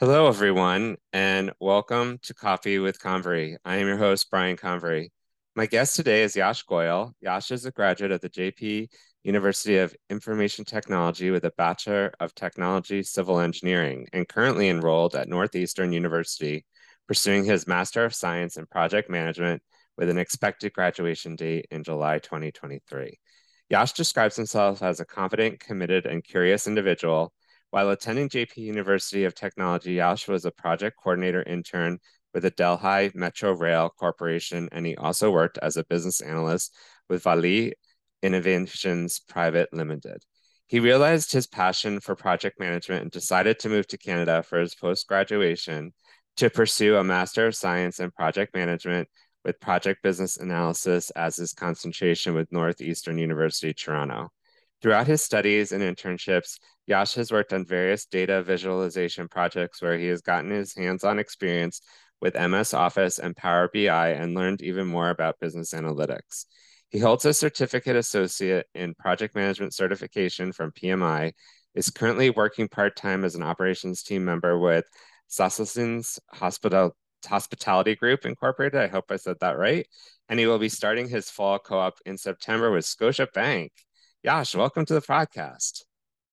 Hello, everyone, and welcome to Coffee with Convery. I am your host, Brian Convery. My guest today is Yash Goyal. Yash is a graduate of the Jaypee University of Information Technology with a Bachelor of Technology Civil Engineering and currently enrolled at Northeastern University, pursuing his Master of Science in Project Management with an expected graduation date in July 2023. Yash describes himself as a confident, committed, and curious individual while attending Jaypee University of Technology, Yash was a project coordinator intern with the Delhi Metro Rail Corporation, and he also worked as a business analyst with Vali Innovations Private Limited. He realized his passion for project management and decided to move to Canada for his post graduation to pursue a Master of Science in Project Management with Project Business Analysis as his concentration with Northeastern University, Toronto. Throughout his studies and internships, Yash has worked on various data visualization projects where he has gotten his hands-on experience with MS Office and Power BI and learned even more about business analytics. He holds a certificate associate in project management certification from PMI, is currently working part-time as an operations team member with Sassoon's Hospital Hospitality Group Incorporated. I hope I said that right. And he will be starting his fall co-op in September with Scotiabank. Yash, welcome to the podcast.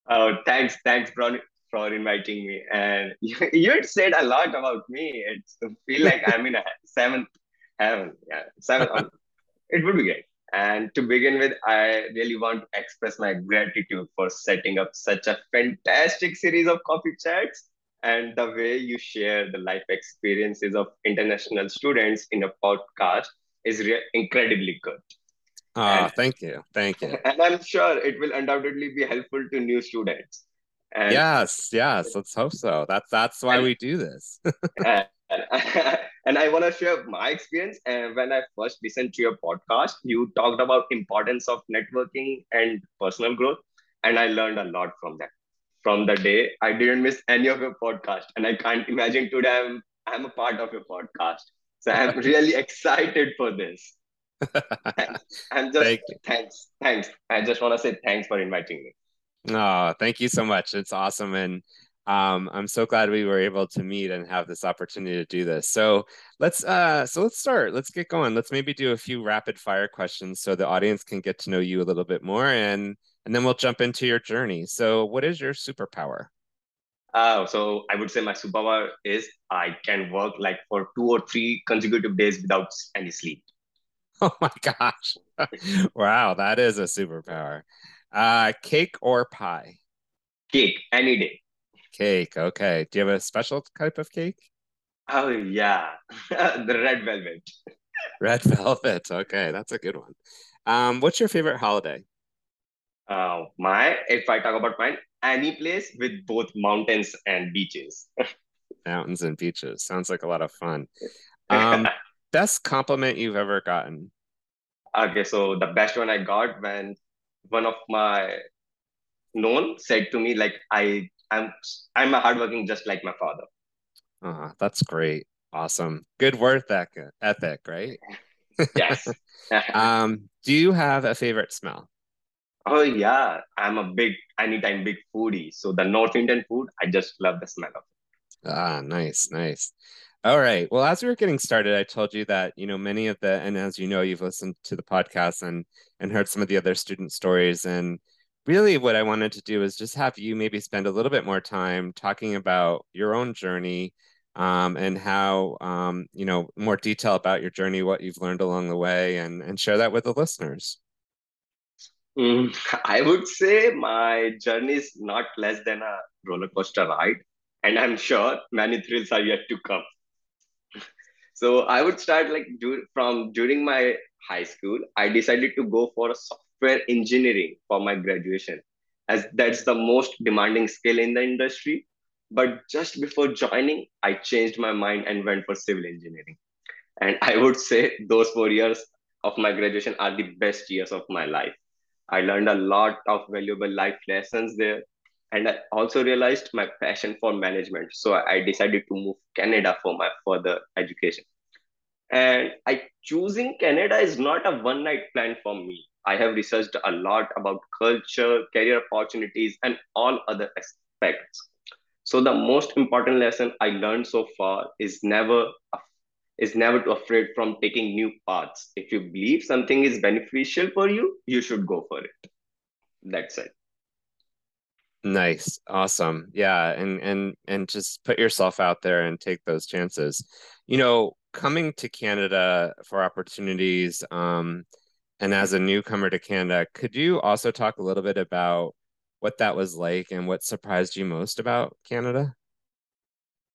Oh, thanks, thanks, for for inviting me. And you, you had said a lot about me. It's feel like I'm in a seventh heaven. Yeah, seventh. it would be great. And to begin with, I really want to express my gratitude for setting up such a fantastic series of coffee chats and the way you share the life experiences of international students in a podcast is re- incredibly good. Oh, thank you. Thank you. And I'm sure it will undoubtedly be helpful to new students. And, yes, yes, let's hope so. That's that's why and, we do this. and, and, I want to share my experience. And when I first listened to your podcast, you talked about importance of networking and personal growth, and I learned a lot from that. From the day, I didn't miss any of your podcast, and I can't imagine today I'm I'm a part of your podcast. So I'm really excited for this. I'm just Thank thanks, thanks. I just want to say thanks for inviting me. Oh, thank you so much. It's awesome, and um, I'm so glad we were able to meet and have this opportunity to do this. So let's uh, so let's start. Let's get going. Let's maybe do a few rapid fire questions so the audience can get to know you a little bit more, and and then we'll jump into your journey. So, what is your superpower? Oh, so I would say my superpower is I can work like for two or three consecutive days without any sleep. Oh my gosh. wow, that is a superpower. Uh, cake or pie? Cake, any day. Cake, okay. Do you have a special type of cake? Oh, yeah. the red velvet. Red velvet. Okay, that's a good one. Um, what's your favorite holiday? Uh, my, if I talk about mine, any place with both mountains and beaches. mountains and beaches. Sounds like a lot of fun. Um, best compliment you've ever gotten? Okay, so the best one I got when one of my known said to me like I I'm I'm a hardworking just like my father. Uh, that's great. Awesome. Good work ethic, ethic right? yes. um, do you have a favorite smell? Oh yeah, I'm a big anytime big foodie. So the North Indian food, I just love the smell of it. Ah, nice, nice. All right. Well, as we were getting started, I told you that, you know, many of the, and as you know, you've listened to the podcast and and heard some of the other student stories. And really what I wanted to do is just have you maybe spend a little bit more time talking about your own journey um, and how, um, you know, more detail about your journey, what you've learned along the way, and and share that with the listeners. Mm, I would say my journey is not less than a roller coaster ride. And I'm sure many thrills are yet to come. So I would start like do, from during my high school, I decided to go for software engineering for my graduation, as that's the most demanding skill in the industry. But just before joining, I changed my mind and went for civil engineering. And I would say those four years of my graduation are the best years of my life. I learned a lot of valuable life lessons there. And I also realized my passion for management. So I decided to move Canada for my further education. And I choosing Canada is not a one night plan for me. I have researched a lot about culture, career opportunities, and all other aspects. So the most important lesson I learned so far is never is never to afraid from taking new paths. If you believe something is beneficial for you, you should go for it. That's it. Nice. Awesome. Yeah, and and and just put yourself out there and take those chances. You know, coming to Canada for opportunities um and as a newcomer to Canada, could you also talk a little bit about what that was like and what surprised you most about Canada?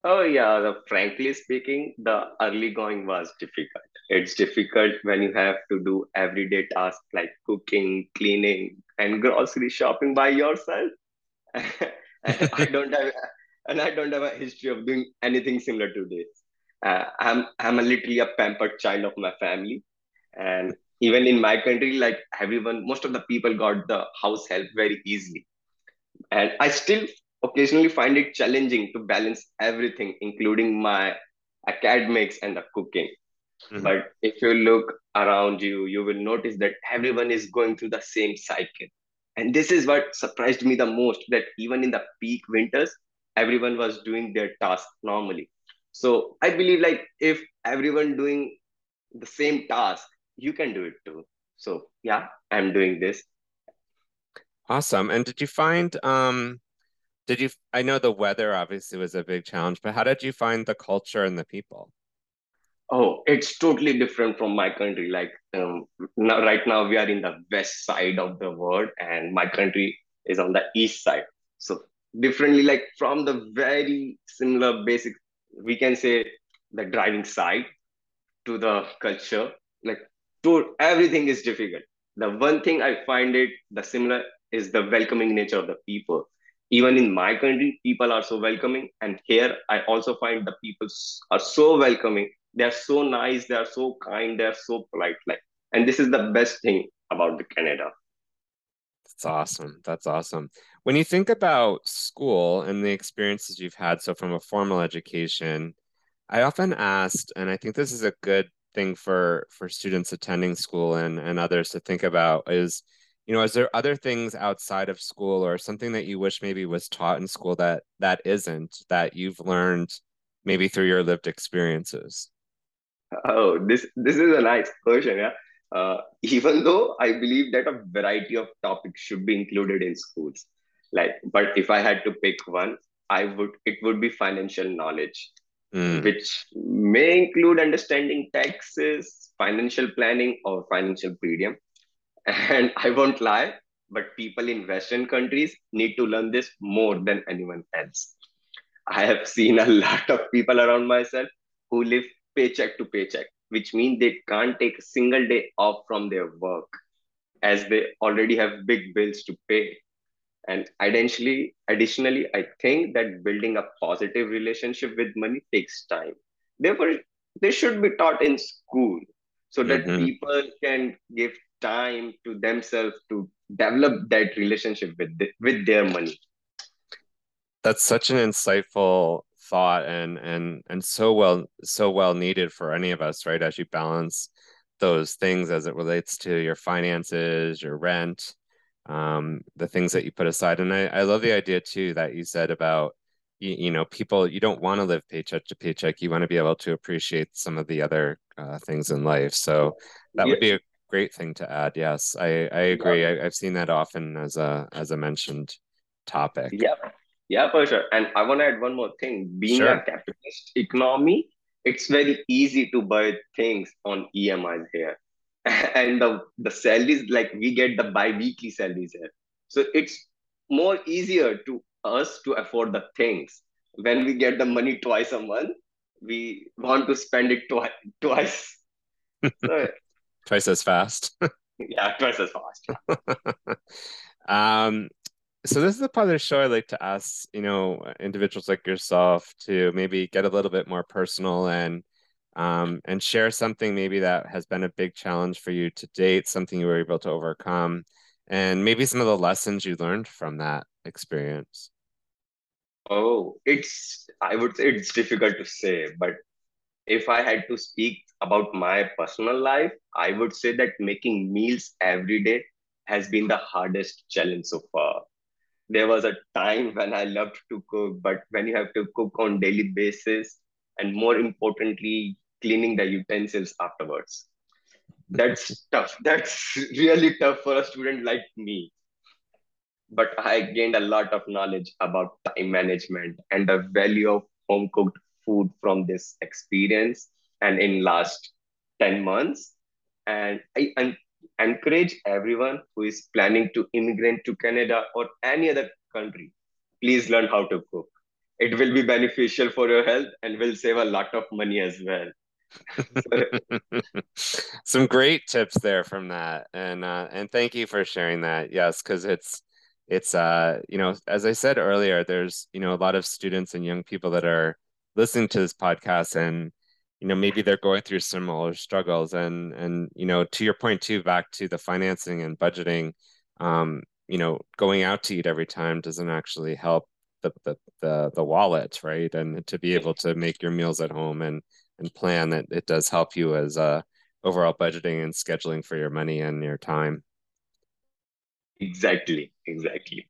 Oh yeah, the, frankly speaking, the early going was difficult. It's difficult when you have to do everyday tasks like cooking, cleaning, and grocery shopping by yourself. I don't have, and I don't have a history of doing anything similar to this. Uh, I'm I'm a literally a pampered child of my family, and even in my country, like everyone, most of the people got the house help very easily, and I still occasionally find it challenging to balance everything, including my academics and the cooking. Mm-hmm. But if you look around you, you will notice that everyone is going through the same cycle. And this is what surprised me the most that even in the peak winters, everyone was doing their task normally. So I believe like if everyone doing the same task, you can do it too. So yeah, I'm doing this. Awesome. And did you find um did you i know the weather obviously was a big challenge but how did you find the culture and the people oh it's totally different from my country. Like um, now, right now we are in the west side of the world and my country is on the east side. So differently like from the very similar basic we can say the driving side to the culture like to everything is difficult. The one thing i find it the similar is the welcoming nature of the people. Even in my country people are so welcoming. And here i also find the people are so welcoming they're so nice they're so kind they're so polite like and this is the best thing about the canada. That's awesome that's awesome. When you think about school and the experiences you've had so from a formal education i often asked and i think this is a good thing for for students attending school and and others to think about is you know is there other things outside of school or something that you wish maybe was taught in school that that isn't that you've learned maybe through your lived experiences oh this this is a nice question yeah uh, even though i believe that a variety of topics should be included in schools like but if i had to pick one i would it would be financial knowledge mm. which may include understanding taxes financial planning or financial freedom and I won't lie, but people in Western countries need to learn this more than anyone else. I have seen a lot of people around myself who live paycheck to paycheck, which means they can't take a single day off from their work as they already have big bills to pay. And additionally, additionally, I think that building a positive relationship with money takes time. Therefore, they should be taught in school so that mm-hmm. people can give time to themselves to develop that relationship with the, with their money that's such an insightful thought and and and so well so well needed for any of us right as you balance those things as it relates to your finances your rent um the things that you put aside and i i love the idea too that you said about you, you know people you don't want to live paycheck to paycheck you want to be able to appreciate some of the other uh, things in life so that would be a great thing to add. Yes, I I agree. Yeah. I, have seen that often as a as a mentioned topic. Yeah, yeah, for sure. And I want to add one more thing. Being sure. a capitalist economy, it's very easy to buy things on EMIs here, and the the salaries like we get the bi-weekly salaries here, so it's more easier to us to afford the things when we get the money twice a month we want to spend it twi- twice so twice as fast. yeah, twice as fast. um, so this is the part of the show I like to ask, you know, individuals like yourself to maybe get a little bit more personal and um, and share something maybe that has been a big challenge for you to date, something you were able to overcome, and maybe some of the lessons you learned from that experience. Oh, it's I would say it's difficult to say, but if I had to speak about my personal life, I would say that making meals every day has been the hardest challenge so far. There was a time when I loved to cook, but when you have to cook on daily basis, and more importantly, cleaning the utensils afterwards, that's tough. That's really tough for a student like me. But I gained a lot of knowledge about time management and the value of home cooked food from this experience. And in last 10 months, and I, I encourage everyone who is planning to immigrate to Canada or any other country, please learn how to cook. It will be beneficial for your health and will save a lot of money as well. Some great tips there from that, and uh, and thank you for sharing that. Yes, because it's it's uh you know as I said earlier, there's you know a lot of students and young people that are listening to this podcast and you know maybe they're going through similar struggles. And and you know to your point too back to the financing and budgeting um you know going out to eat every time doesn't actually help the the the, the wallet right? And to be able to make your meals at home and and plan that it does help you as uh overall budgeting and scheduling for your money and your time. Exactly exactly.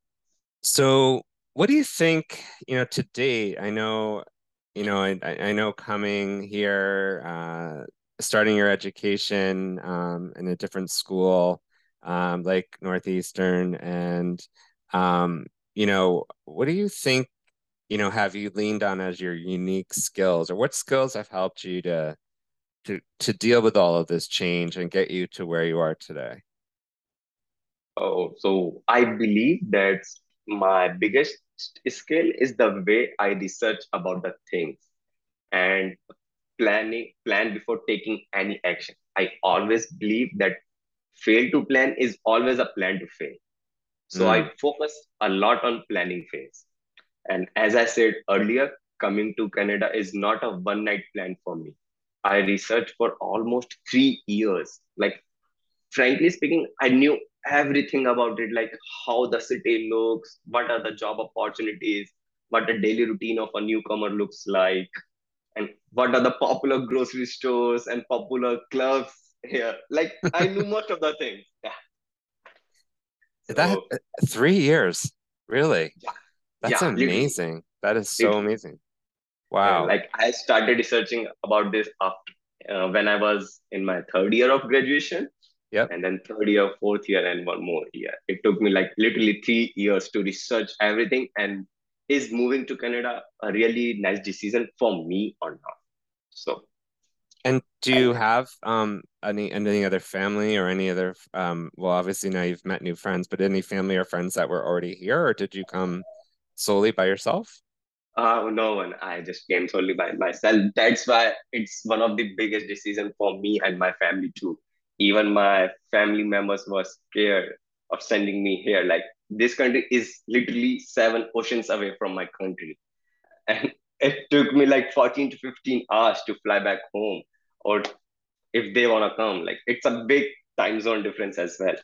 So what do you think you know to date i know you know, I, I know coming here, uh, starting your education um, in a different school um, like Northeastern, and um, you know, what do you think? You know, have you leaned on as your unique skills, or what skills have helped you to to to deal with all of this change and get you to where you are today? Oh, so I believe that my biggest skill is the way I research about the things and planning plan before taking any action. I always believe that fail to plan is always a plan to fail. So mm. I focus a lot on planning phase. And as I said earlier, coming to Canada is not a one night plan for me. I researched for almost three years. Like, frankly speaking, I knew everything about it like how the city looks what are the job opportunities what the daily routine of a newcomer looks like and what are the popular grocery stores and popular clubs here. Like i knew most of the things. Yeah. So, that three years. Really? Yeah, that's yeah, amazing. That is so amazing. Wow. like i started researching about this after uh, when i was in my third year of graduation Yep. And then third year, fourth year, and one more year. It took me like literally three years to research everything. And is moving to Canada a really nice decision for me or not? So. And do you have um any any other family or any other um well obviously now you've met new friends, but any family or friends that were already here, or did you come solely by yourself? Uh, no one. I just came solely by myself. That's why it's one of the biggest decision for me and my family too even my family members were scared of sending me here. Like this country is literally seven oceans away from my country. And it took me like 14 to 15 hours to fly back home. Or if they want to come, like it's a big time zone difference as well.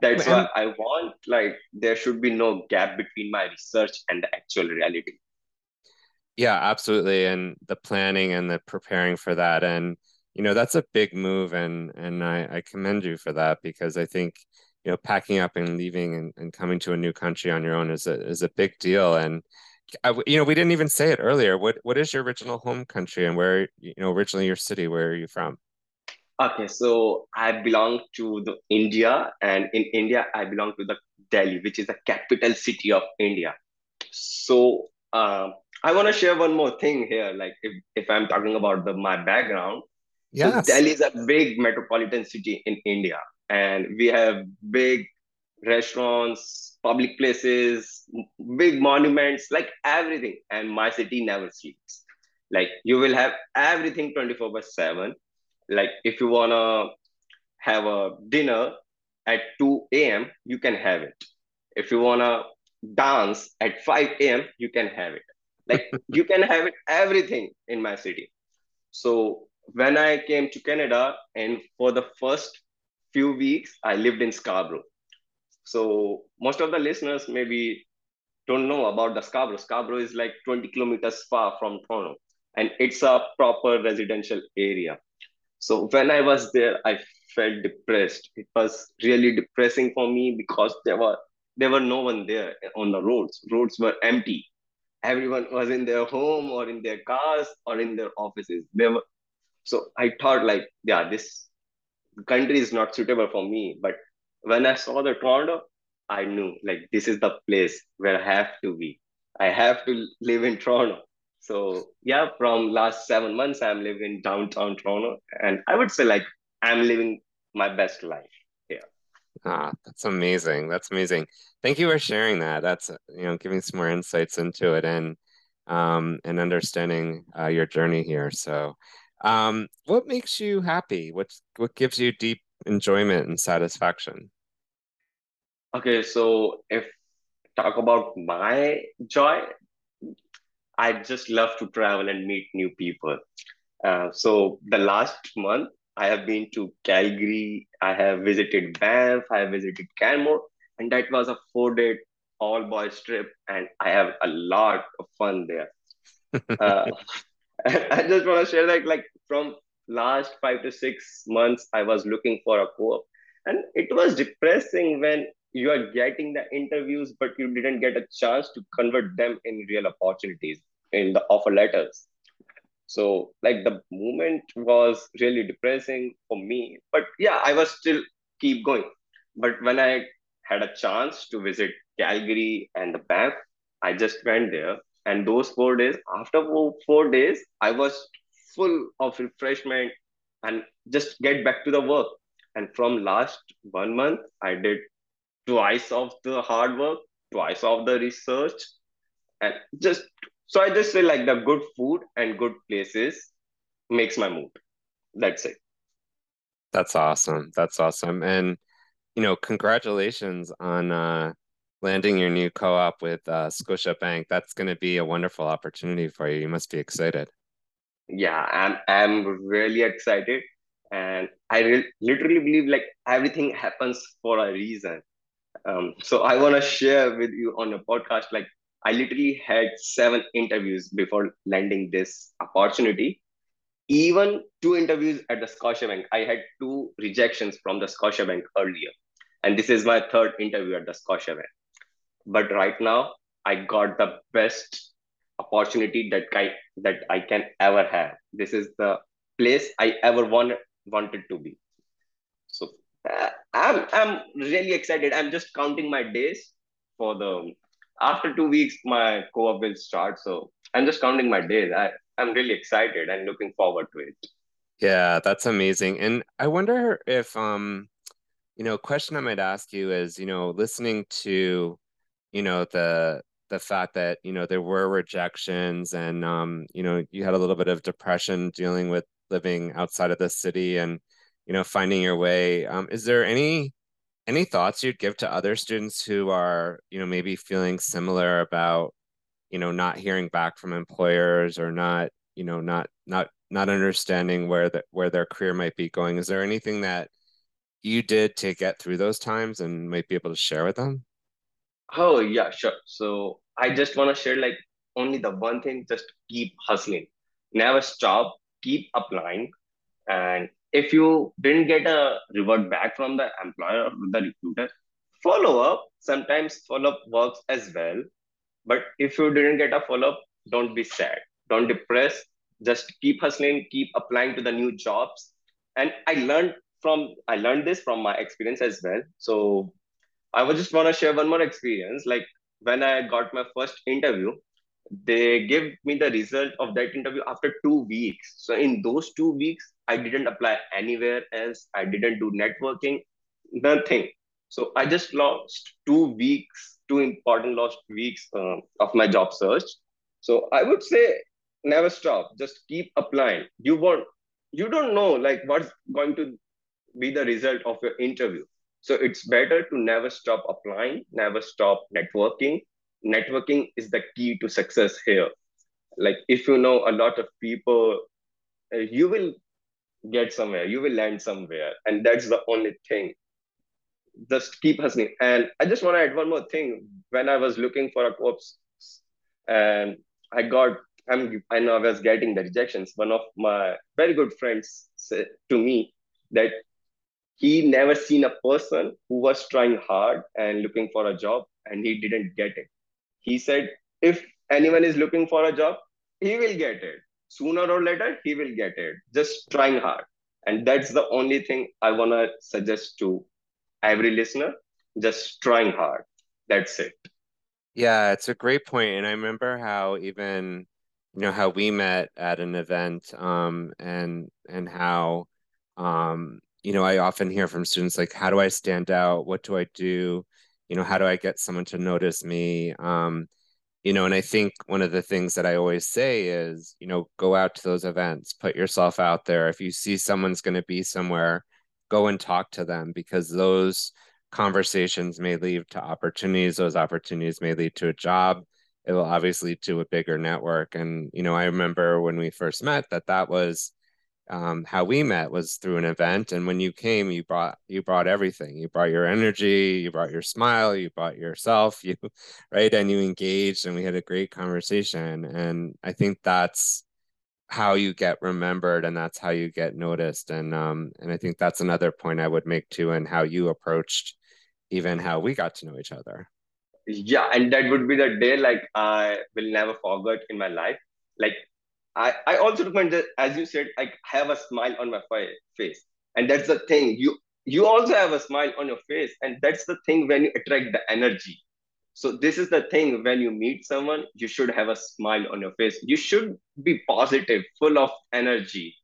That's why I want like there should be no gap between my research and the actual reality. Yeah, absolutely. And the planning and the preparing for that. And you know that's a big move and and I, I commend you for that because I think you know packing up and leaving and, and coming to a new country on your own is a is a big deal and I, you know we didn't even say it earlier what what is your original home country and where you know originally your city where are you from? Okay so I belong to the India and in India I belong to the Delhi which is the capital city of India. So um, I want to share one more thing here like if, if I'm talking about the my background Yes. So Delhi is a big metropolitan city in India, and we have big restaurants, public places, big monuments, like everything. And my city never sleeps. Like you will have everything 24 by 7. Like if you wanna have a dinner at 2 a.m., you can have it. If you wanna dance at 5 a.m., you can have it. Like you can have it everything in my city. So when I came to Canada, and for the first few weeks, I lived in Scarborough. So most of the listeners maybe don't know about the Scarborough. Scarborough is like 20 kilometers far from Toronto, and it's a proper residential area. So when I was there, I felt depressed. It was really depressing for me because there were there were no one there on the roads. Roads were empty. Everyone was in their home or in their cars or in their offices. There were, so I thought like, yeah, this country is not suitable for me. But when I saw the Toronto, I knew like this is the place where I have to be. I have to live in Toronto. So yeah, from last seven months, I'm living downtown Toronto, and I would say like I'm living my best life here. Ah, that's amazing. That's amazing. Thank you for sharing that. That's you know giving some more insights into it and um and understanding uh, your journey here. So, um, what makes you happy? What what gives you deep enjoyment and satisfaction? Okay, so if talk about my joy, I just love to travel and meet new people. Uh, so the last month, I have been to Calgary, I have visited Banff, I have visited Canmore, and that was a four-day all-boys trip, and I have a lot of fun there. uh, I just want to share that, like from last five to six months, I was looking for a co-op, and it was depressing when you are getting the interviews, but you didn't get a chance to convert them in real opportunities in the offer letters. So like the moment was really depressing for me, but yeah, I was still keep going. But when I had a chance to visit Calgary and the Banff, I just went there. And those four days, after four days, I was full of refreshment and just get back to the work. And from last one month, I did twice of the hard work, twice of the research, and just so I just say like the good food and good places makes my mood. That's it. That's awesome. That's awesome. And you know, congratulations on uh landing your new co-op with uh, Scotiabank. That's going to be a wonderful opportunity for you. You must be excited. Yeah, I'm I'm really excited, and I re- literally believe like everything happens for a reason. Um, so I want to share with you on a podcast, like I literally had seven interviews before landing this opportunity. Even two interviews at the Scotiabank. I had two rejections from the Scotiabank earlier. And this is my third interview at the Scotiabank. But right now, I got the best opportunity that I, that I can ever have. This is the place I ever wanted, wanted to be. So uh, I'm I'm really excited. I'm just counting my days for the after two weeks my co-op will start. So I'm just counting my days. I I'm really excited and looking forward to it. Yeah, that's amazing. And I wonder if um you know, a question I might ask you is, you know, listening to, you know, the the fact that, you know, there were rejections and um, you know, you had a little bit of depression dealing with living outside of the city and you know finding your way. Um, is there any any thoughts you'd give to other students who are you know maybe feeling similar about you know not hearing back from employers or not you know not not not understanding where the, where their career might be going? Is there anything that you did to get through those times and might be able to share with them? Oh yeah sure. So i just want to share like only the one thing just keep hustling never stop keep applying and if you didn't get a reward back from the employer or the recruiter, follow up. Sometimes follow up works as well. But if you didn't get a follow up, don't be sad. Don't depress. Just keep hustling, keep applying to the new jobs. And I learned from I learned this from my experience as well. So I would just want to share one more experience. Like when I got my first interview, they gave me the result of that interview after two weeks. So in those two weeks, I didn't apply anywhere else. I didn't do networking, nothing. So I just lost two weeks, two important lost weeks uh, of my job search. So I would say never stop. Just keep applying. You won't. You don't know like what's going to be the result of your interview. So it's better to never stop applying, never stop networking, networking is the key to success here. Like if you know a lot of people uh, you will get somewhere you will land somewhere and that's the only thing. Just keep hustling. And i just want to add one more thing. When i was looking for a co-ops and i got i'm i know i was getting the rejections. One of my very good friends said to me that he never seen a person who was trying hard and looking for a job and he didn't get it. He said, if anyone is looking for a job, he will get it. Sooner or later, he will get it. Just trying hard. And that's the only thing I want to suggest to every listener. Just trying hard. That's it. Yeah, it's a great. And I remember how even, you know, how we met at an event, um, and and how um, you know, I often hear from students like, how do I stand out? What do I do? You know, how do I get someone to notice me? Um, you know, and I think one of the things that I always say is, you know, go out to those events, put yourself out there. If you see someone's going to be somewhere, go and talk to them because those conversations may lead to opportunities. Those opportunities may lead to a job. It will obviously lead to a bigger network. And, you know, I remember when we first met that that was um, how we met was through an event and when you came you brought you brought everything. You brought your energy you brought your smile you brought yourself you right? And you engaged and we had a great conversation. And i think that's how you get remembered and that's how you get noticed. And um and i think that's another point i would make too and how you approached even how we got to know each other. Yeah and that would be the day like i will never forget in my life. Like I, I also recommend that, as you said, I have a smile on my face. And that's the thing. You you also have a smile on your face. And that's the thing when you attract the energy. So this is the thing when you meet someone, you should have a smile on your face. You should be positive, full of energy.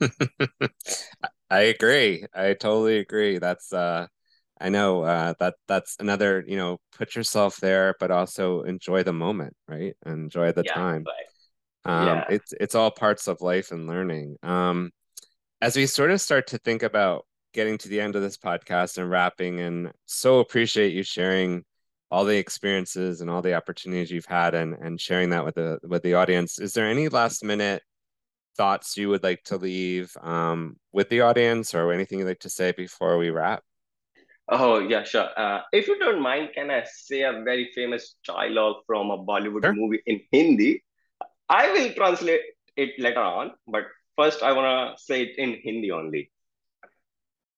I agree. I totally agree. That's uh I know uh, that that's another, you know, put yourself there, but also enjoy the moment, right? Enjoy the yeah, time. Right. Um, yeah. It's it's all parts of life and learning. Um, as we sort of start to think about getting to the end of this podcast and wrapping, and so appreciate you sharing all the experiences and all the opportunities you've had, and and sharing that with the with the audience. Is there any last minute thoughts you would like to leave um, with the audience, or anything you'd like to say before we wrap? Oh yeah, sure. Uh, if you don't mind, can I say a very famous dialogue from a Bollywood sure. movie in Hindi? I will translate it later on, but first I want to say it in Hindi only.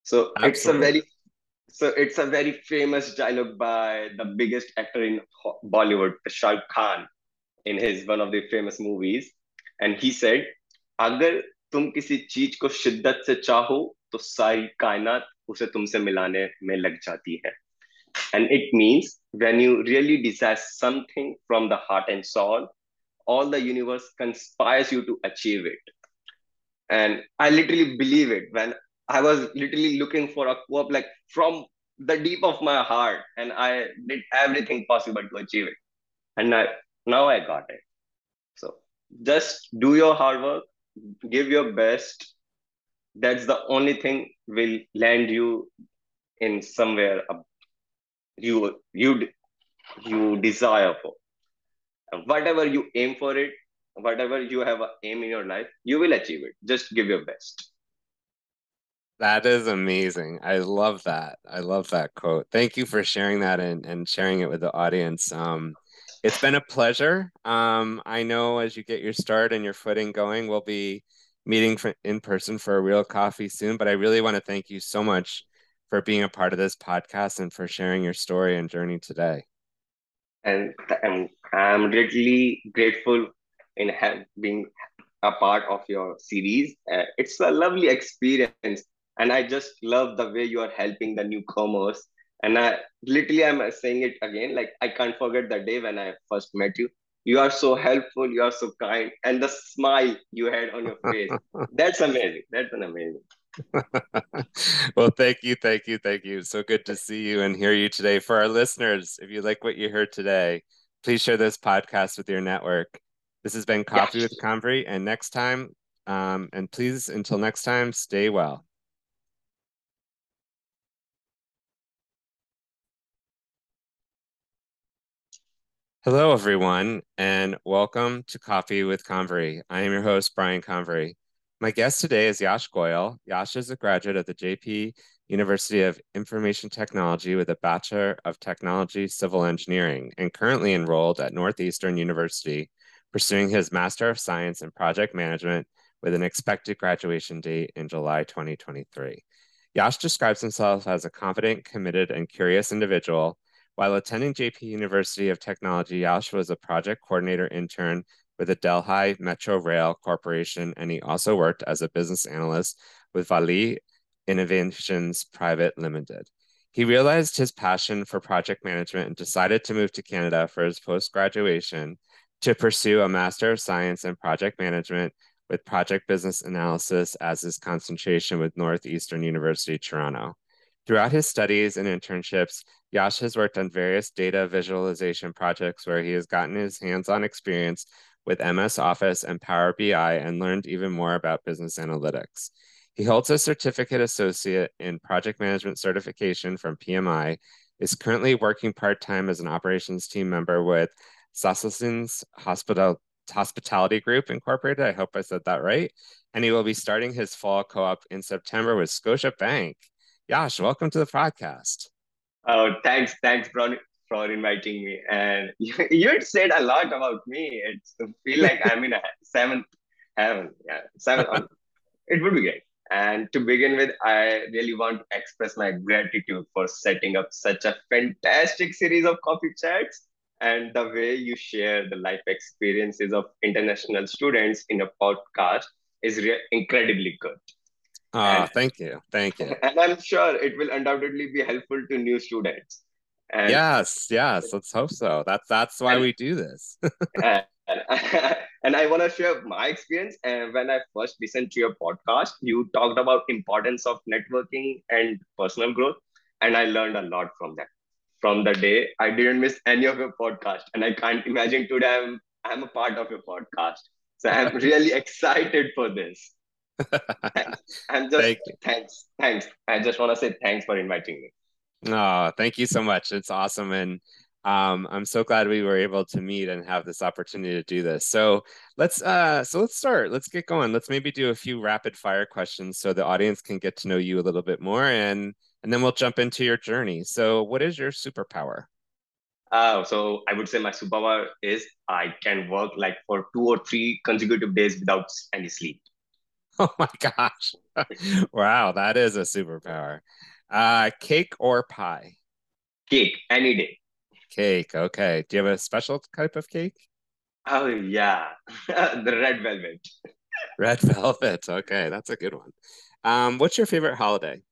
So Absolutely. it's a very so it's a very famous dialogue by the biggest actor in Bollywood, Shah Rukh Khan, in his one of the famous movies, and he said, "अगर तुम किसी चीज को शिद्दत से चाहो तो सारी कायनात उसे तुमसे मिलाने में लग जाती है." And it means when you really desire something from the heart and soul, all the universe conspires you to achieve it. And I literally believe it when I was literally looking for a co-op like from the deep of my heart, and I did everything possible to achieve it. And I, now I got it. So just do your hard work, give your best. That's the only thing will land you in somewhere you you you desire for whatever you aim for it whatever you have a aim in your life you will achieve it. Just give your best. That is amazing. I love that. I love that quote. Thank you for sharing that and, and sharing it with the audience. Um, it's been a pleasure. Um, i know as you get your start and your footing going we'll be meeting for, in person for a real coffee soon but i really want to thank you so much for being a part of this podcast and for sharing your story and journey today and I'm, I'm really grateful in being a part of your series. Uh, it's a lovely experience, and I just love the way you are helping the newcomers. And I literally, I'm saying it again, like I can't forget the day when I first met you. You are so helpful. You are so kind, and the smile you had on your face. That's amazing. That's an amazing. Well, thank you, thank you, thank you. So good to see you and hear you today. For our listeners, if you like what you heard today, please share this podcast with your network. This has been Coffee yes. with Convery, and next time, um, and please, until next time, stay well. Hello, everyone, and welcome to Coffee with Convery. I am your host, Brian Convery. My guest today is Yash Goyal. Yash is a graduate of the Jaypee University of Information Technology with a Bachelor of Technology Civil Engineering and currently enrolled at Northeastern University, pursuing his Master of Science in Project Management with an expected graduation date in July 2023. Yash describes himself as a confident, committed, and curious individual. While attending Jaypee University of Technology, Yash was a project coordinator intern with the Delhi Metro Rail Corporation, and he also worked as a business analyst with Vali Innovations Private Limited. He realized his passion for project management and decided to move to Canada for his post graduation to pursue a Master of Science in Project Management with Project Business Analysis as his concentration with Northeastern University Toronto. Throughout his studies and internships, Yash has worked on various data visualization projects where he has gotten his hands on experience with MS Office and Power BI and learned even more about business analytics. He holds a certificate associate in project management certification from PMI, is currently working part time as an operations team member with Sasselsen's Hospital Hospitality Group Incorporated. I hope I said that right. And he will be starting his fall co op in September with Scotiabank. Yash, welcome to the podcast. Oh, thanks, thanks, Bron, for inviting me. And you, you had said a lot about me. It's feel like I'm in a seventh heaven. Yeah, seven. it would be great. And to begin with, I really want to express my gratitude for setting up such a fantastic series of coffee chats and the way you share the life experiences of international students in a podcast is re- incredibly good. Ah, uh, thank you, thank you. And I'm sure it will undoubtedly be helpful to new students. And, yes, yes, let's hope so. That's that's why and, we do this. and, and I want to share my experience. And when I first listened to your podcast, you talked about importance of networking and personal growth, and I learned a lot from that from the day. I didn't miss any of your podcast, and I can't imagine today I'm I'm a part of your podcast. So I'm really excited for this. I'm just Thank thanks, thanks. I just want to say thanks for inviting me. Oh, thank you so much. It's awesome, and um, I'm so glad we were able to meet and have this opportunity to do this. So let's uh, so let's start. Let's get going. Let's maybe do a few rapid fire questions so the audience can get to know you a little bit more and and then we'll jump into your journey. So, what is your superpower? Uh, so I would say my superpower is I can work like for two or three consecutive days without any sleep. Oh my gosh. wow, that is a superpower. Uh, cake or pie? Cake, any day. Cake, okay. Do you have a special type of cake? Oh, yeah. the red velvet. Red velvet. Okay, that's a good one. Um, what's your favorite holiday?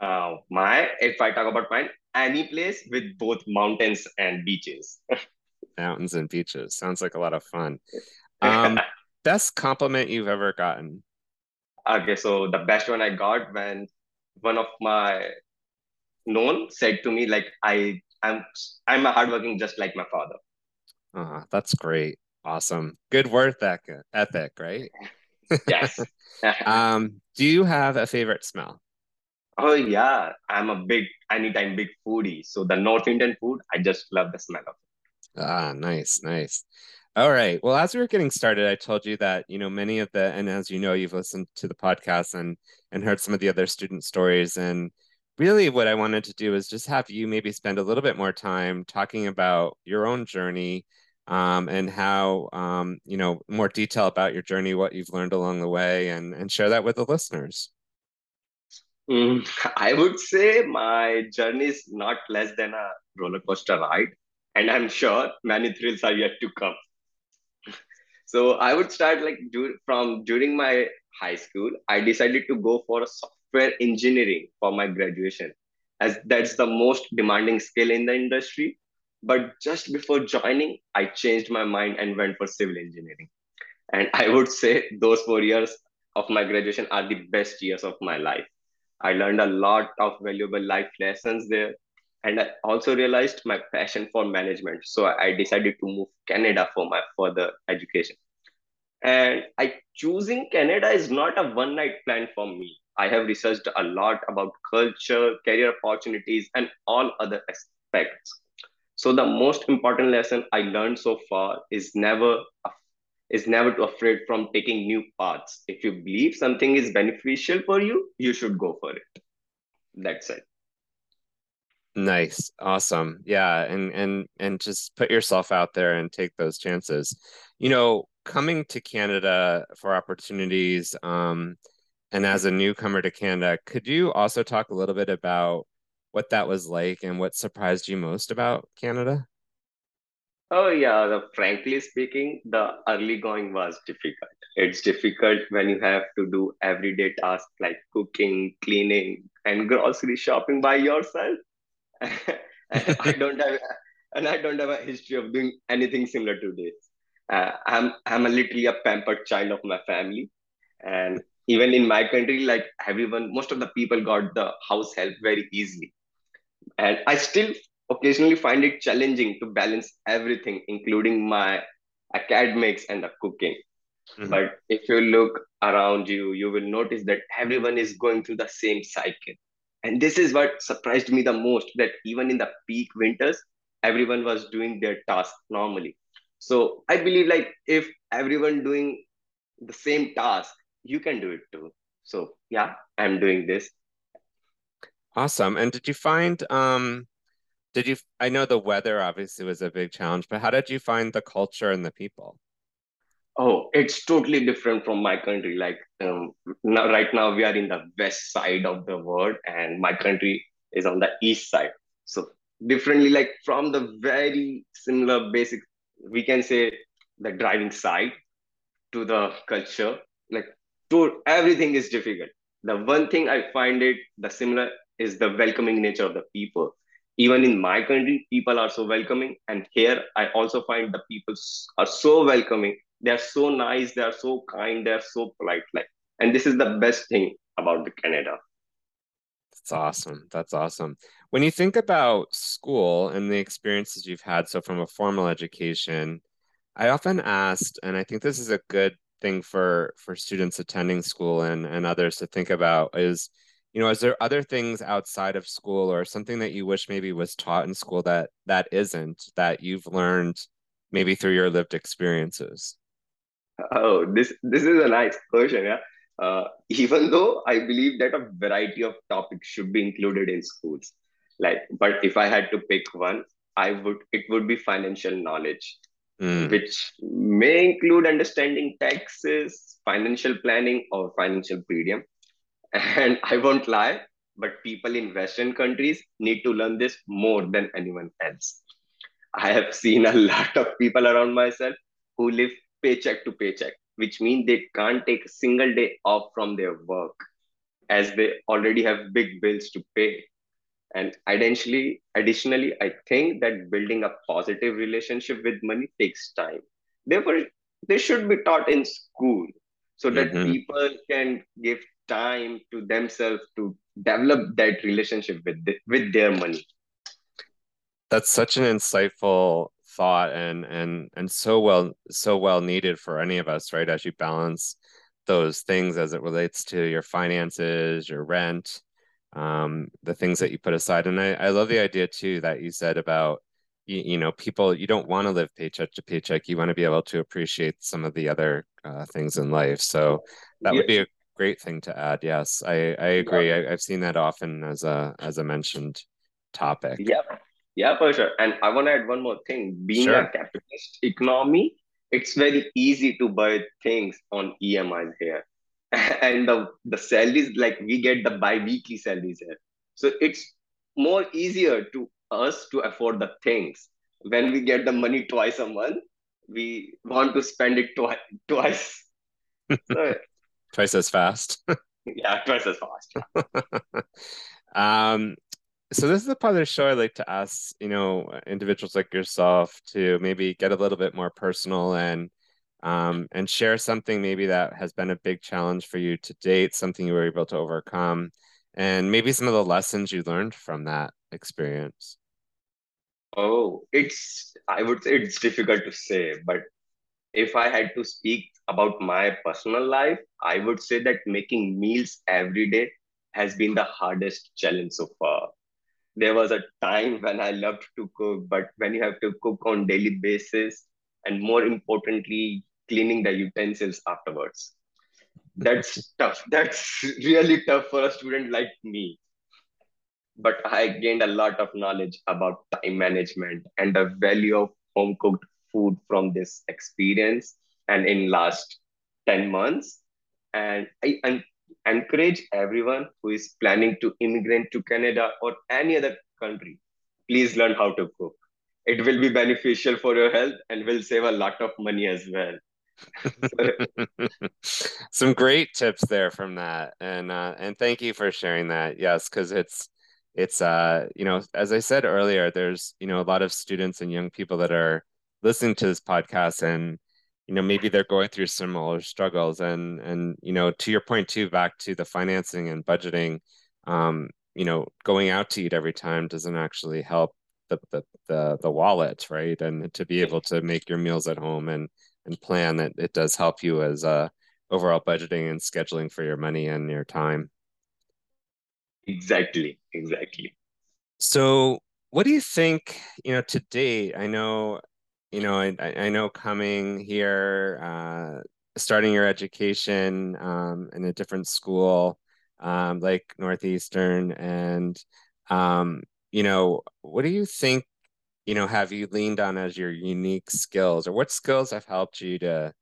Uh, my, if I talk about mine, any place with both mountains and beaches. mountains and beaches. Sounds like a lot of fun. Um, best compliment you've ever gotten? Okay, so the best one I got when one of my known said to me, like, I, I'm, I'm a hardworking just like my father. Uh, that's great. Awesome. Good work ethic, right? yes. um, do you have a favorite smell? Oh yeah, I'm a big anytime big foodie. So the North Indian food, I just love the smell of it. Ah, nice, nice. All right. Well, as we were getting started, I told you that you know many of the, and as you know, you've listened to the podcast and and heard some of the other student stories. And really, what I wanted to do is just have you maybe spend a little bit more time talking about your own journey um, and how um, you know more detail about your journey, what you've learned along the way, and and share that with the listeners. Mm, I would say my journey is not less than a roller coaster ride, and I'm sure many thrills are yet to come. So I would start like do, from during my high school. I decided to go for software engineering for my graduation, as that's the most demanding skill in the industry. But just before joining, I changed my mind and went for civil engineering. And I would say those four years of my graduation are the best years of my life I learned a lot of valuable life lessons there. And I also realized my passion for management. So I decided to move Canada for my further education. And I choosing Canada is not a one night plan for me. I have researched a lot about culture, career opportunities, and all other aspects. So the most important lesson I learned so far is never is never too afraid from taking new paths. If you believe something is beneficial for you, you should go for it. That's it. Nice. Awesome. Yeah. And and and just put yourself out there and take those chances. You know, coming to Canada for opportunities, um, and as a newcomer to Canada, could you also talk a little bit about what that was like and what surprised you most about Canada? Oh yeah, the, frankly speaking, the early going was difficult. It's difficult when you have to do everyday tasks like cooking, cleaning, and grocery shopping by yourself. I don't have, and I don't have a history of doing anything similar to this. Uh, I'm I'm a literally a pampered child of my family, and even in my country, like everyone, most of the people got the house help very easily, and I still occasionally find it challenging to balance everything, including my academics and the cooking. Mm-hmm. But if you look around you, you will notice that everyone is going through the same cycle. And this is what surprised me the most that even in the peak winters, everyone was doing their task normally. So I believe like if everyone doing the same task, you can do it too. So yeah, I'm doing this. Awesome. And did you find um did you i know the weather obviously was a big challenge but how did you find the culture and the people oh it's totally different from my country. Like um, now, right now we are in the west side of the world and my country is on the east side. So differently like from the very similar basic we can say the driving side to the culture like to everything is difficult. The one thing i find it the similar is the welcoming nature of the people. Even in my country people are so welcoming. And here i also find the people are so welcoming they are so nice they are so kind they are so polite like and this is the best thing about the canada. That's awesome that's awesome. When you think about school and the experiences you've had so from a formal education i often asked and i think this is a good thing for for students attending school and and others to think about is you know is there other things outside of school or something that you wish maybe was taught in school that that isn't that you've learned maybe through your lived experiences oh this this is a nice question yeah uh, even though i believe that a variety of topics should be included in schools like but if i had to pick one i would it would be financial knowledge mm. which may include understanding taxes financial planning or financial freedom and I won't lie, but people in Western countries need to learn this more than anyone else. I have seen a lot of people around myself who live paycheck to paycheck, which means they can't take a single day off from their work as they already have big bills to pay. And additionally, additionally, I think that building a positive relationship with money takes time. Therefore, they should be taught in school so that mm-hmm. people can give time to themselves to develop that relationship with the, with their money that's such an insightful thought and and and so well so well needed for any of us right as you balance those things as it relates to your finances your rent um, the things that you put aside and I, I love the idea too that you said about you, you know people you don't want to live paycheck to paycheck you want to be able to appreciate some of the other uh, things in life so that would be a great thing to add. Yes, I, I agree. Yeah. I, have seen that often as a as a mentioned topic. Yeah, yeah, for sure. And I want to add one more thing. Being sure. a capitalist economy, it's very easy to buy things on EMIs here, and the the salaries like we get the bi-weekly salaries here, so it's more easier to us to afford the things when we get the money twice a month we want to spend it twi- twice so twice as fast. yeah, twice as fast. um, so this is the part of the show I like to ask, you know, individuals like yourself to maybe get a little bit more personal and um, and share something maybe that has been a big challenge for you to date, something you were able to overcome, and maybe some of the lessons you learned from that experience. Oh, it's I would say it's difficult to say, but if I had to speak about my personal life, I would say that making meals every day has been the hardest challenge so far. There was a time when I loved to cook, but when you have to cook on daily basis, and more importantly, cleaning the utensils afterwards, that's tough. That's really tough for a student like me. But I gained a lot of knowledge about time management and the value of home cooked food from this experience and in last 10 months. And I, I encourage everyone who is planning to immigrate to Canada or any other country, please learn how to cook. It will be beneficial for your health and will save a lot of money as well. Some great tips there from that, and uh, and thank you for sharing that. Yes, because it's it's uh you know as I said earlier, there's you know a lot of students and young people that are listening to this podcast and you know maybe they're going through similar struggles and and you know to your point too back to the financing and budgeting um you know going out to eat every time doesn't actually help the the the, the wallet right? And to be able to make your meals at home and and plan that it does help you as uh overall budgeting and scheduling for your money and your time. Exactly exactly. So what do you think you know to date i know you know, I, I know coming here, uh, starting your education um, in a different school um, like Northeastern, and um, you know, what do you think? You know, have you leaned on as your unique skills, or what skills have helped you to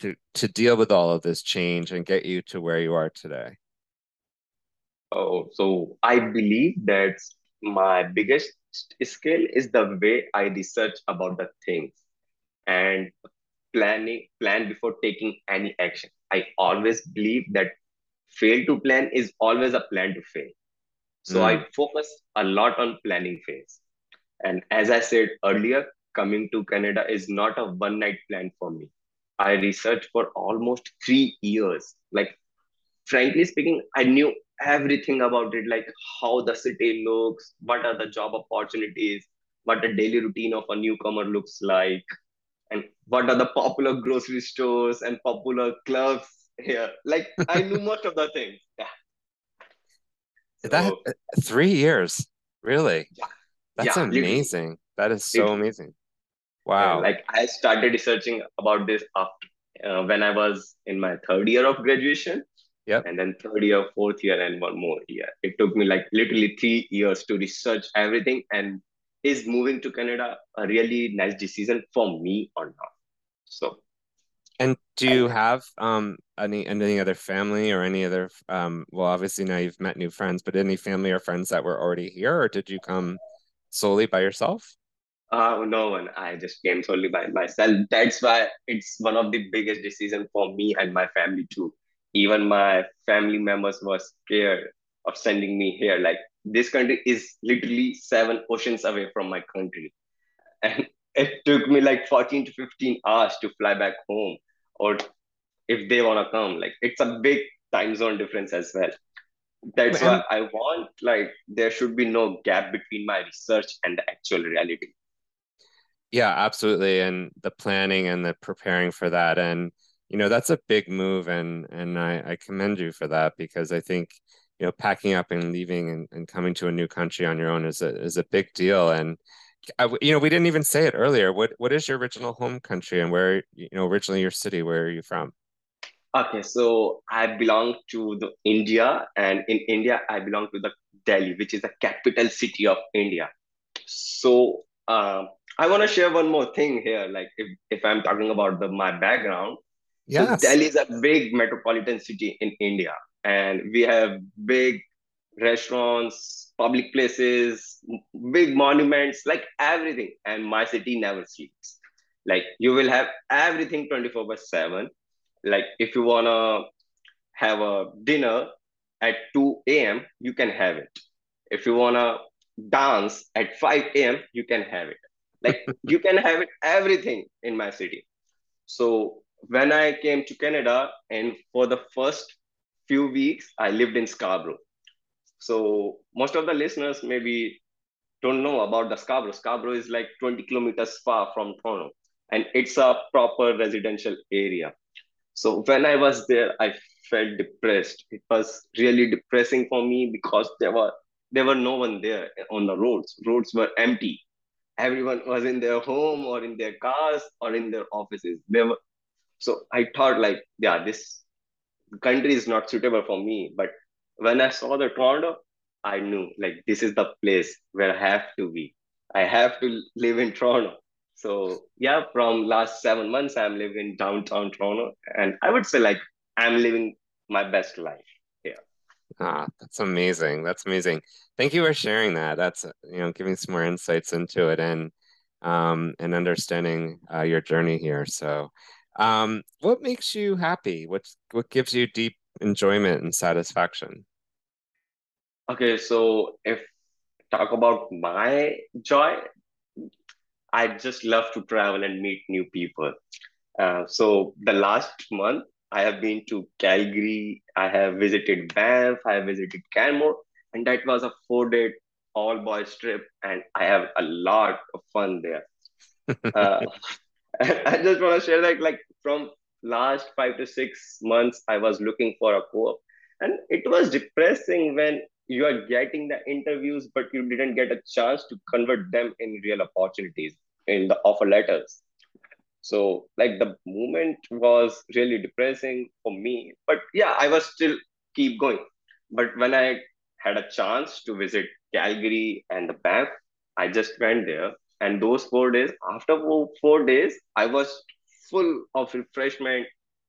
to to deal with all of this change and get you to where you are today? Oh, so I believe that my biggest skill is the way I research about the things and planning plan before taking any action. I always believe that fail to plan is always a plan to fail. So mm. I focus a lot on planning phase. And as I said earlier, coming to Canada is not a one night plan for me. I researched for almost three years. Like, frankly speaking, I knew everything about it like how the city looks what are the job opportunities what the daily routine of a newcomer looks like and what are the popular grocery stores and popular clubs here. Like i knew most of the things. Yeah. So, that uh, three years. Really? Yeah, that's yeah, amazing. That is so amazing. Wow. Like i started researching about this after uh, when i was in my third year of graduation Yep. And then third year, fourth year, and one more year. It took me like literally three years to research everything. And is moving to Canada a really nice decision for me or not? So. And do you have um any any other family or any other um well obviously now you've met new friends, but any family or friends that were already here, or did you come solely by yourself? Uh, no one. I just came solely by myself. That's why it's one of the biggest decision for me and my family too even my family members were scared of sending me here. Like this country is literally seven oceans away from my country. And it took me like 14 to 15 hours to fly back home. Or if they want to come, like it's a big time zone difference as well. That's why I want like there should be no gap between my research and the actual reality. Yeah, absolutely. And the planning and the preparing for that. And you know that's a big move and and I, I commend you for that because I think you know packing up and leaving and, and coming to a new country on your own is a is a big deal and I, you know we didn't even say it earlier what what is your original home country and where you know originally your city where are you from? Okay so i belong to the india and in india i belong to the delhi which is the capital city of india. So um, i want to share one more thing here like if, if i'm talking about the my background Yes. So Delhi is a big metropolitan city in India, and we have big restaurants, public places, big monuments, like everything. And my city never sleeps. Like you will have everything 24 by 7. Like if you wanna have a dinner at 2 a.m., you can have it. If you wanna dance at 5 a.m., you can have it. Like you can have it everything in my city. So when I came to Canada, and for the first few weeks, I lived in Scarborough. So most of the listeners maybe don't know about the Scarborough. Scarborough is like 20 kilometers far from Toronto, and it's a proper residential area. So when I was there, I felt depressed. It was really depressing for me because there were there were no one there on the roads. Roads were empty. Everyone was in their home or in their cars or in their offices. There were so I thought like, yeah, this country is not suitable for me. But when I saw the Toronto, I knew like this is the place where I have to be. I have to live in Toronto. So yeah, from last seven months, I'm living in downtown Toronto, and I would say like I'm living my best life here. Ah, that's amazing. That's amazing. Thank you for sharing that. That's you know giving some more insights into it and um and understanding uh, your journey here. So, um, what makes you happy? What what gives you deep enjoyment and satisfaction? Okay, so if talk about my joy, I just love to travel and meet new people. Uh, so the last month, I have been to Calgary, I have visited Banff, I have visited Canmore, and that was a four-day all-boys trip, and I have a lot of fun there. uh, I just want to share that, like from last five to six months, I was looking for a co-op, and it was depressing when you are getting the interviews, but you didn't get a chance to convert them in real opportunities in the offer letters. So like the moment was really depressing for me, but yeah, I was still keep going. But when I had a chance to visit Calgary and the Banff, I just went there. And those four days, after four days, I was full of refreshment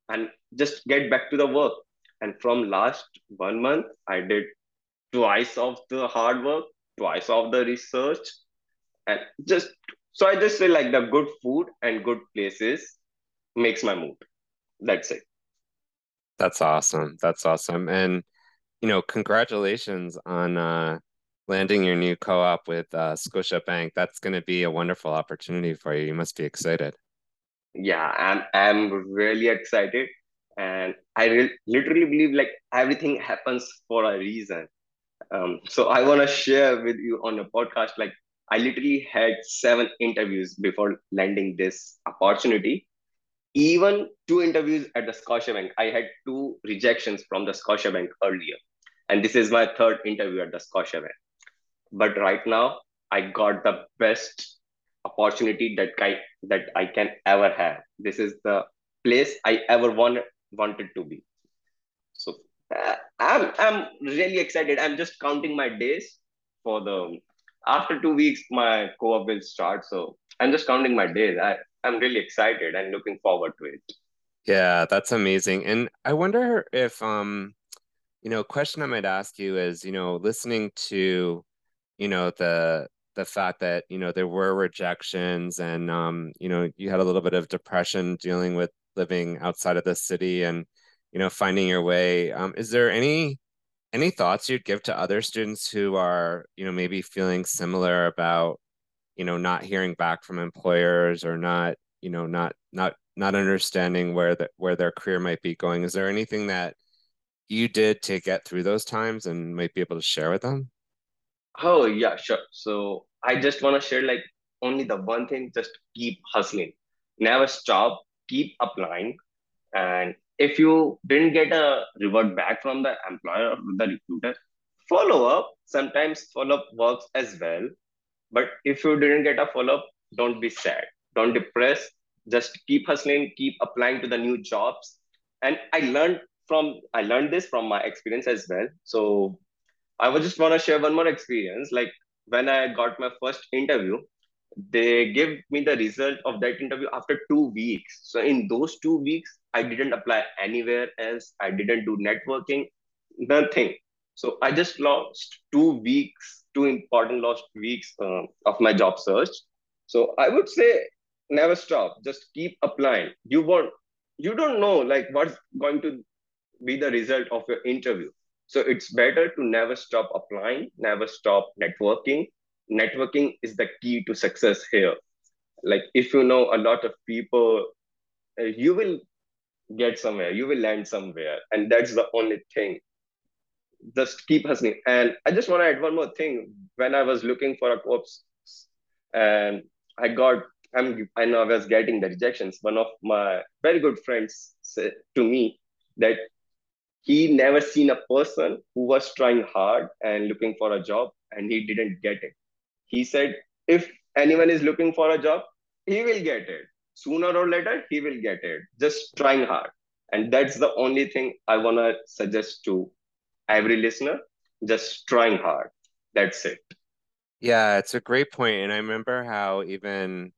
and just get back to the work. And from last one month, I did twice of the hard work, twice of the research, and just so I just say like the good food and good places makes my mood. That's it. That's awesome. That's awesome. And you know, congratulations on uh landing your new co-op with uh, Scotiabank. That's going to be a wonderful opportunity for you. You must be excited. Yeah, I'm I'm really excited, and I re- literally believe like everything happens for a reason. Um, so I want to share with you on a podcast, like I literally had seven interviews before landing this opportunity. Even two interviews at the Scotiabank. I had two rejections from the Scotiabank earlier. And this is my third interview at the Scotiabank. But right now, I got the best opportunity that I, that I can ever have. This is the place I ever wanted, wanted to be. So uh, I'm I'm really excited. I'm just counting my days for the after two weeks my co-op will start. So I'm just counting my days. I I'm really excited and looking forward to it. Yeah, that's amazing. And I wonder if um you know, a question I might ask you is, you know, listening to, you know, the the fact that, you know, there were rejections and um, you know, you had a little bit of depression dealing with living outside of the city and you know finding your way. Um, is there any any thoughts you'd give to other students who are you know maybe feeling similar about you know not hearing back from employers or not you know not not not understanding where the where their career might be going? Is there anything that you did to get through those times and might be able to share with them oh yeah sure so i just want to share like only the one thing just keep hustling never stop keep applying and if you didn't get a reward back from the employer or the recruiter, follow up. Sometimes follow up works as well. But if you didn't get a follow up, don't be sad. Don't depress. Just keep hustling, keep applying to the new jobs. And I learned from I learned this from my experience as well. So I would just want to share one more experience. Like when I got my first interview, they gave me the result of that interview after two weeks. So in those two weeks, I didn't apply anywhere else. I didn't do networking, nothing. So I just lost two weeks, two important lost weeks uh, of my job search. So I would say never stop. Just keep applying. You won't. You don't know like what's going to be the result of your interview. So it's better to never stop applying, never stop networking, networking is the key to success here. Like if you know a lot of people uh, you will get somewhere you will land somewhere and that's the only thing. Just keep hustling. And i just want to add one more thing. When i was looking for a co-ops and i got i'm i know i was getting the rejections. One of my very good friends said to me that he never seen a person who was trying hard and looking for a job and he didn't get it he said, if anyone is looking for a job, he will get it. Sooner or later, he will get it. Just trying hard. And that's the only thing I want to suggest to every listener. Just trying hard. That's it. Yeah, it's a great. And I remember how even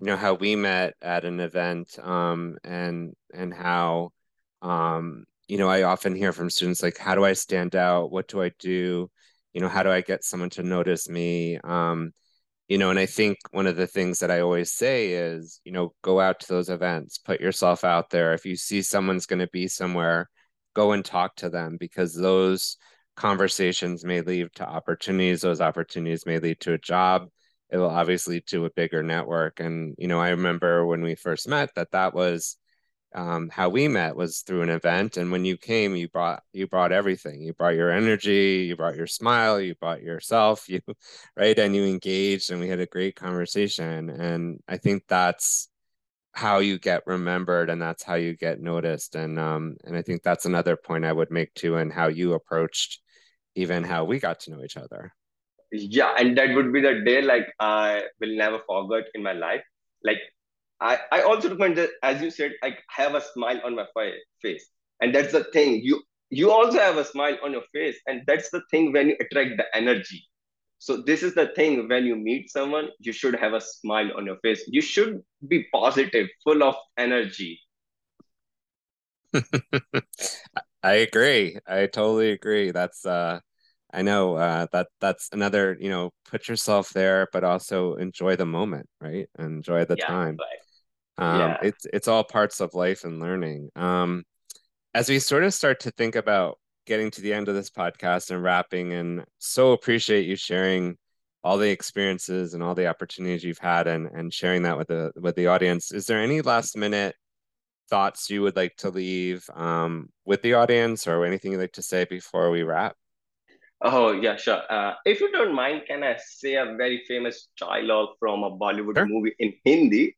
you know how we met at an event um, and and how um, you know I often hear from students like how do I stand out? What do I do? You know how do I get someone to notice me? Um, you know and I think one of the things that I always say is you know go out to those events put yourself out there. If you see someone's going to be somewhere go and talk to them because those conversations may lead to opportunities those opportunities may lead to a job. It will obviously to a bigger network. And you know, I remember when we first met that that was um, how we met was through an event. And when you came, you brought you brought everything. You brought your energy, you brought your smile, you brought yourself, you right, and you engaged, and we had a great conversation. And I think that's how you get remembered and that's how you get noticed and um and i think that's another point i would make too and how you approached even how we got to know each other yeah and that would be the day like i will never forget in my life like i i also recommend that as you said i have a smile on my face. And that's the thing you you also have a smile on your face and that's the thing when you attract the energy. So this is the thing when you meet someone you should have a smile on your face. You should be positive full of energy. I agree. I totally agree. That's uh I know uh, that that's another, you know, put yourself there, but also enjoy the moment, right? Enjoy the yeah, time. But, um, yeah. It's it's all parts of life and learning. Um, as we sort of start to think about getting to the end of this podcast and wrapping, and so appreciate you sharing all the experiences and all the opportunities you've had, and and sharing that with the with the audience. Is there any last minute thoughts you would like to leave um, with the audience, or anything you'd like to say before we wrap? Oh, yeah, sure. Uh, if you don't mind, can I say a very famous dialogue from a Bollywood sure. movie in Hindi?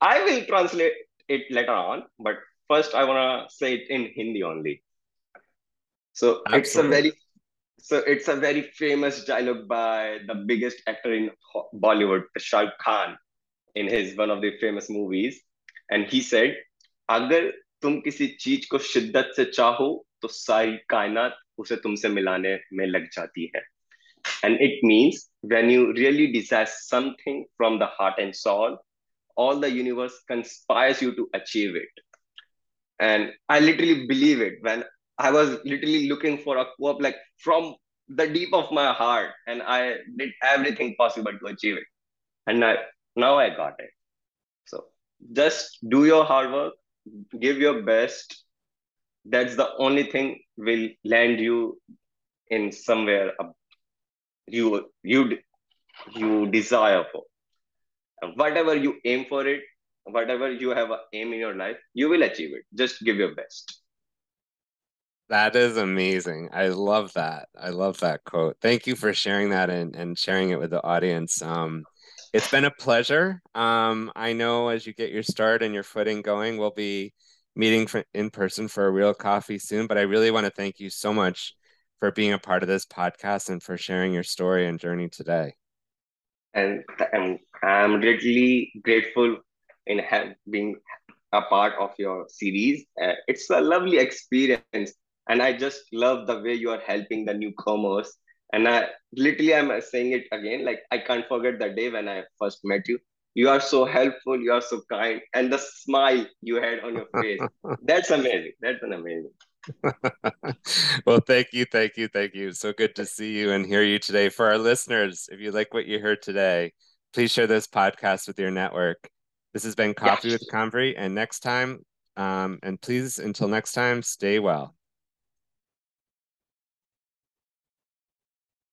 I will translate it later on, but first I want to say it in Hindi only. So Absolutely. it's a very so it's a very famous dialogue by the biggest actor in Bollywood, Shah Rukh Khan, in his one of the famous movies, and he said, "अगर तुम किसी चीज को शिद्दत से चाहो तो सारी कायनात उसे तुमसे मिलाने में लग जाती है and it means when you really desire something from the heart and soul all the universe conspires you to achieve it. And i literally believe it. When i was literally looking for a quote like from the deep of my heart and i did everything possible to achieve it. And I, now i got it. So just do your hard work give your best. That's the only thing will land you in somewhere you you you desire for whatever you aim for it whatever you have an aim in your life you will achieve it. Just give your best. That is amazing. I love that. I love that quote. Thank you for sharing that and, and sharing it with the audience. Um, it's been a pleasure. Um, i know as you get your start and your footing going we'll be meeting for, in person for a real coffee soon. But I really want to thank you so much for being a part of this podcast and for sharing your story and journey today. And I'm, I'm really grateful in have, being a part of your series. Uh, it's a lovely experience. And I just love the way you are helping the newcomers. And I literally, I'm saying it again, like I can't forget the day when I first met you you are so helpful you are so kind and the smile you had on your face that's amazing that's an amazing well thank you thank you thank you so good to see you and hear you today for our listeners if you like what you heard today please share this podcast with your network this has been coffee yes. with convery and next time um, and please until next time stay well